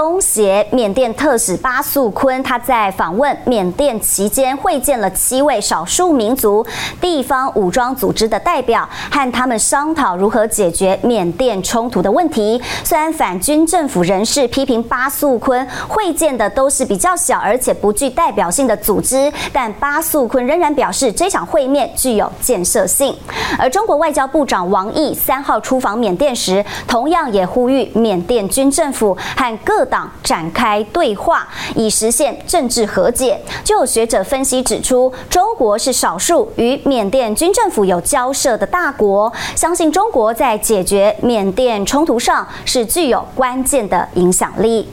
东协缅甸特使巴素坤，他在访问缅甸期间会见了七位少数民族地方武装组织的代表，和他们商讨如何解决缅甸冲突的问题。虽然反军政府人士批评巴素坤会见的都是比较小而且不具代表性的组织，但巴素坤仍然表示这场会面具有建设性。而中国外交部长王毅三号出访缅甸时，同样也呼吁缅甸军政府和各各党展开对话，以实现政治和解。就有学者分析指出，中国是少数与缅甸军政府有交涉的大国，相信中国在解决缅甸冲突上是具有关键的影响力。